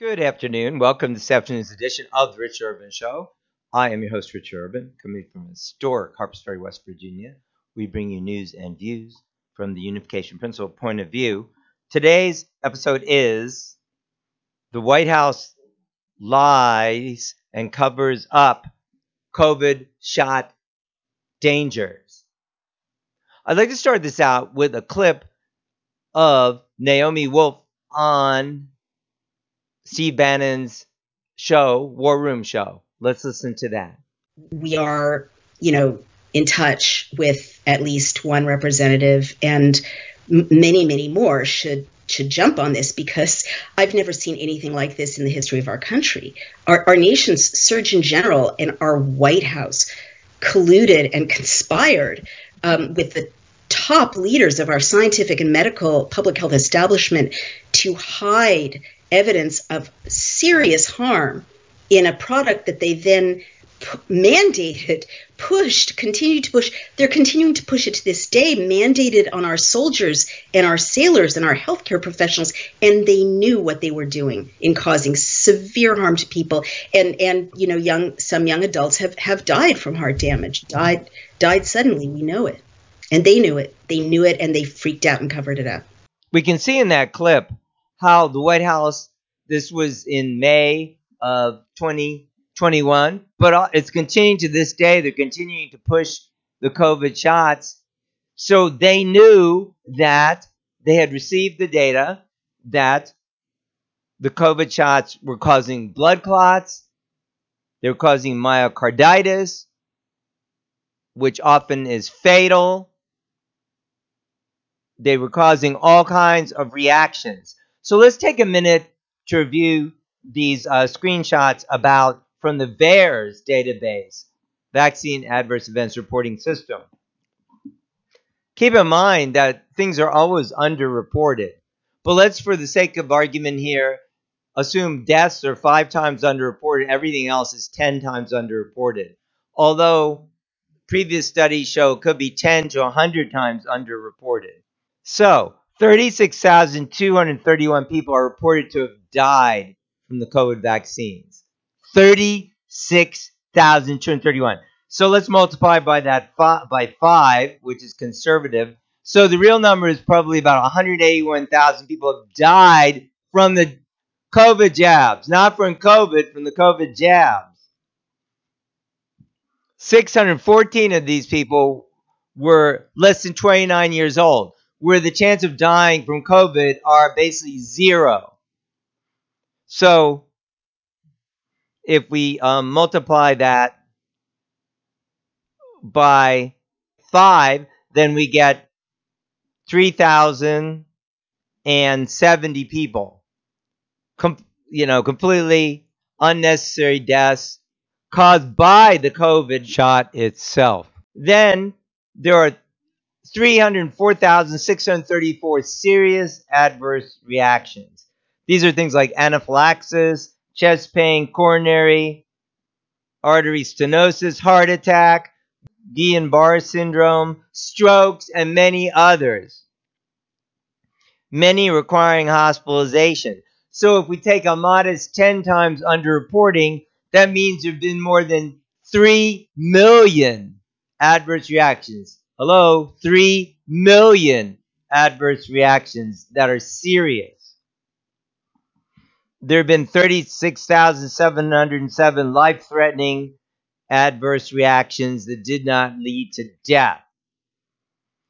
Good afternoon. Welcome to this afternoon's edition of the Rich Urban Show. I am your host, Rich Urban, coming from historic Harpers Ferry, West Virginia. We bring you news and views from the unification principle point of view. Today's episode is the White House lies and covers up COVID shot dangers. I'd like to start this out with a clip of Naomi Wolf on Steve Bannon's show, War Room Show. Let's listen to that. We are, you know, in touch with at least one representative, and many, many more should should jump on this because I've never seen anything like this in the history of our country. Our, our nation's Surgeon General and our White House colluded and conspired um, with the top leaders of our scientific and medical public health establishment to hide evidence of serious harm in a product that they then p- mandated, pushed, continued to push. They're continuing to push it to this day, mandated on our soldiers and our sailors and our healthcare professionals, and they knew what they were doing in causing severe harm to people. And and you know, young some young adults have have died from heart damage, died died suddenly. We know it, and they knew it. They knew it, and they freaked out and covered it up. We can see in that clip how the White House. This was in May of 2021, but uh, it's continuing to this day. They're continuing to push the COVID shots. So they knew that they had received the data that the COVID shots were causing blood clots, they were causing myocarditis, which often is fatal. They were causing all kinds of reactions. So let's take a minute to review these uh, screenshots about from the VAERS database, Vaccine Adverse Events Reporting System. Keep in mind that things are always underreported. But let's, for the sake of argument here, assume deaths are five times underreported, everything else is 10 times underreported. Although previous studies show it could be 10 to 100 times underreported. So, 36,231 people are reported to have died from the COVID vaccines. 36,231. So let's multiply by that fi- by 5, which is conservative. So the real number is probably about 181,000 people have died from the COVID jabs, not from COVID, from the COVID jabs. 614 of these people were less than 29 years old, where the chance of dying from COVID are basically zero. So if we um, multiply that by 5, then we get 3,070 people. Com- you know, completely unnecessary deaths caused by the COVID shot itself. Then there are 304,634 serious adverse reactions. These are things like anaphylaxis, chest pain, coronary artery stenosis, heart attack, Guillain-Barré syndrome, strokes, and many others. Many requiring hospitalization. So if we take a modest 10 times underreporting, that means there have been more than 3 million adverse reactions. Hello? 3 million adverse reactions that are serious. There have been 36,707 life threatening adverse reactions that did not lead to death.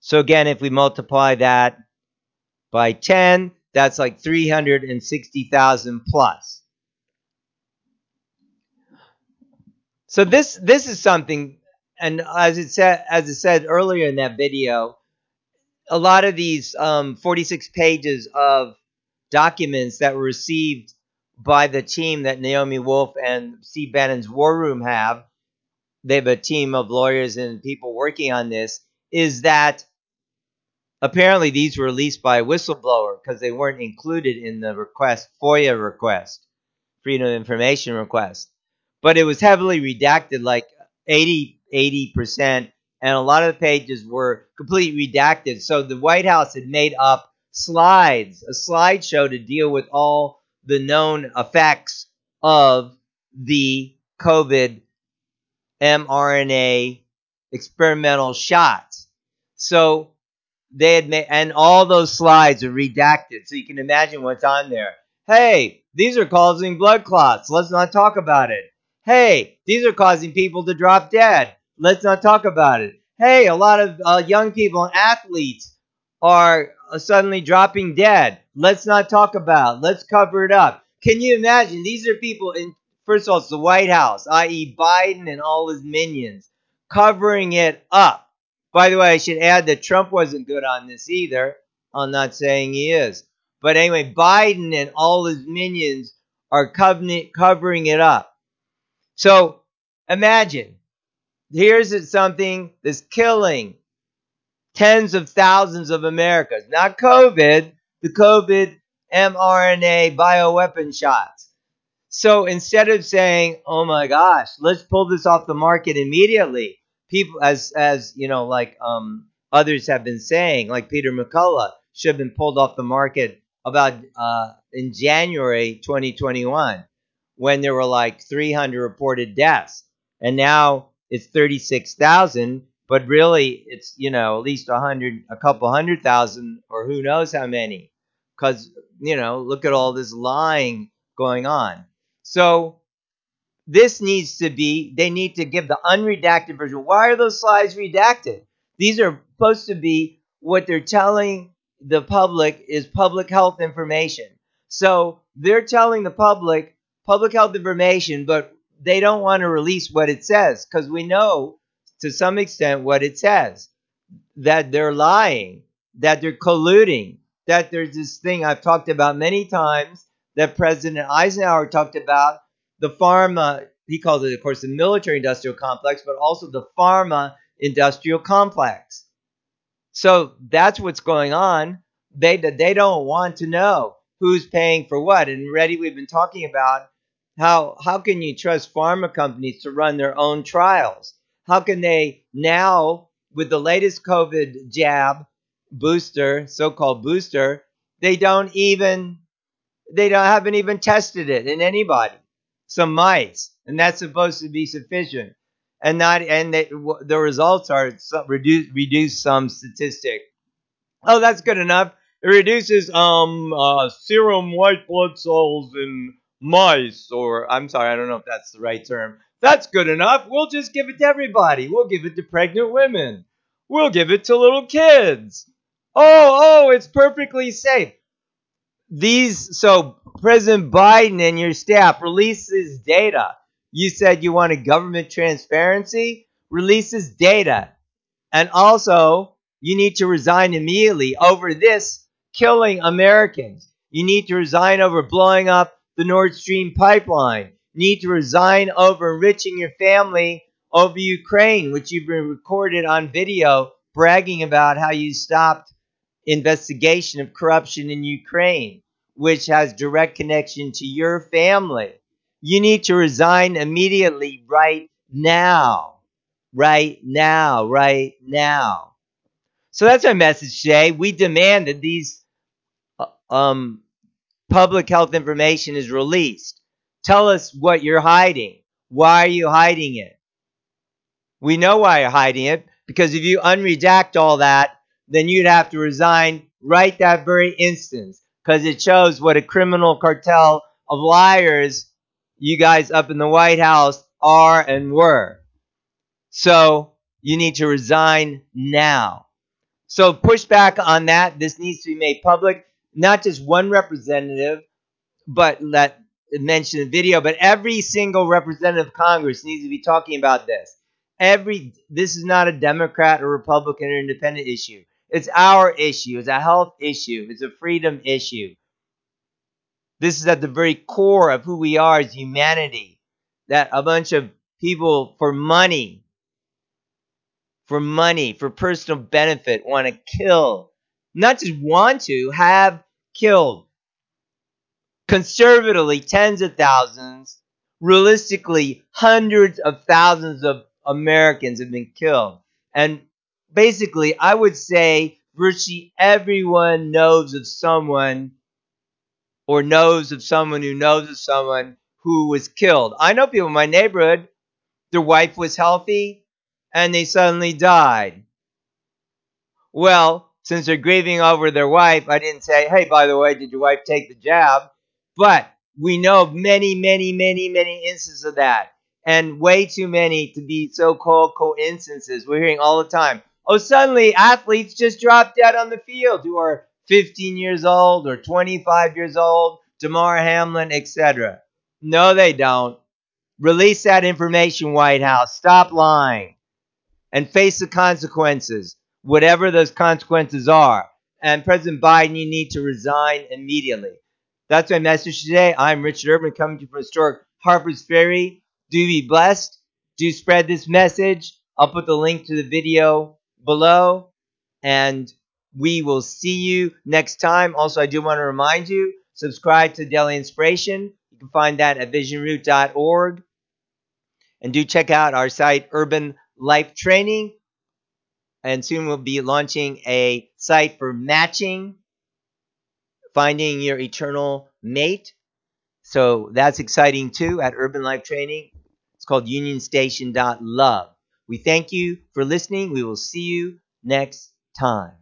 So, again, if we multiply that by 10, that's like 360,000 plus. So this this is something, and as it said as it said earlier in that video, a lot of these um, 46 pages of documents that were received by the team that Naomi Wolf and Steve Bannon's War Room have. They have a team of lawyers and people working on this. Is that apparently these were released by a whistleblower because they weren't included in the request FOIA request, Freedom of Information request. But it was heavily redacted, like 80 percent, and a lot of the pages were completely redacted. So the White House had made up slides, a slideshow to deal with all the known effects of the COVID mRNA experimental shots. So they had made, and all those slides are redacted. So you can imagine what's on there. Hey, these are causing blood clots. Let's not talk about it. Hey, these are causing people to drop dead. Let's not talk about it. Hey, a lot of uh, young people and athletes are uh, suddenly dropping dead. Let's not talk about. It. Let's cover it up. Can you imagine? These are people in first of all, it's the White House, i.e., Biden and all his minions, covering it up. By the way, I should add that Trump wasn't good on this either. I'm not saying he is. But anyway, Biden and all his minions are covering it up. So imagine here's something that's killing tens of thousands of Americans. Not COVID, the COVID mRNA bioweapon shots. So instead of saying, "Oh my gosh, let's pull this off the market immediately," people, as as you know, like um, others have been saying, like Peter McCullough, should have been pulled off the market about uh, in January 2021 when there were like 300 reported deaths, and now it's 36,000. But really, it's you know at least a hundred, a couple hundred thousand, or who knows how many, because you know look at all this lying going on. So this needs to be, they need to give the unredacted version. Why are those slides redacted? These are supposed to be what they're telling the public is public health information. So they're telling the public public health information, but they don't want to release what it says because we know to some extent what it says that they're lying, that they're colluding, that there's this thing I've talked about many times that President Eisenhower talked about the pharma, he called it, of course, the military industrial complex, but also the pharma industrial complex. So that's what's going on. They, they don't want to know who's paying for what. And ready, we've been talking about how how can you trust pharma companies to run their own trials? How can they now, with the latest COVID jab booster, so-called booster, they don't even they don't haven't even tested it in anybody. Some mice, and that's supposed to be sufficient. And not and they, the results are reduce reduce some statistic. Oh, that's good enough. It reduces um uh, serum white blood cells in mice, or I'm sorry, I don't know if that's the right term. That's good enough. We'll just give it to everybody. We'll give it to pregnant women. We'll give it to little kids. Oh, oh, it's perfectly safe these so President Biden and your staff releases data. You said you wanted government transparency, releases data. And also, you need to resign immediately over this killing Americans. You need to resign over blowing up the Nord Stream pipeline. You need to resign over enriching your family over Ukraine, which you've been recorded on video bragging about how you stopped investigation of corruption in Ukraine, which has direct connection to your family. You need to resign immediately right now. Right now, right now. So that's our message today. We demand that these uh, um, public health information is released. Tell us what you're hiding. Why are you hiding it? We know why you're hiding it because if you unredact all that, then you'd have to resign right that very instance because it shows what a criminal cartel of liars you guys up in the White House are and were. So you need to resign now. So push back on that. This needs to be made public. Not just one representative, but let mention the video, but every single representative of Congress needs to be talking about this. Every this is not a Democrat or Republican or independent issue. It's our issue. It's a health issue. It's a freedom issue. This is at the very core of who we are as humanity. That a bunch of people for money, for money, for personal benefit want to kill. Not just want to, have killed. Conservatively, tens of thousands. Realistically, hundreds of thousands of Americans have been killed. And basically, I would say virtually everyone knows of someone or knows of someone who knows of someone who was killed. I know people in my neighborhood, their wife was healthy and they suddenly died. Well, since they're grieving over their wife, I didn't say, hey, by the way, did your wife take the jab? But we know many, many, many, many instances of that. And way too many to be so called coincidences. We're hearing all the time. Oh, suddenly athletes just drop dead on the field who are 15 years old or 25 years old, Damar Hamlin, etc. No, they don't. Release that information, White House. Stop lying and face the consequences, whatever those consequences are. And President Biden, you need to resign immediately. That's my message today. I'm Richard Urban coming to you from historic Harper's Ferry. Do be blessed. Do spread this message. I'll put the link to the video below. And we will see you next time. Also, I do want to remind you subscribe to Daily Inspiration. You can find that at visionroot.org. And do check out our site, Urban Life Training. And soon we'll be launching a site for matching finding your eternal mate. So that's exciting too at Urban Life Training. It's called unionstation.love. We thank you for listening. We will see you next time.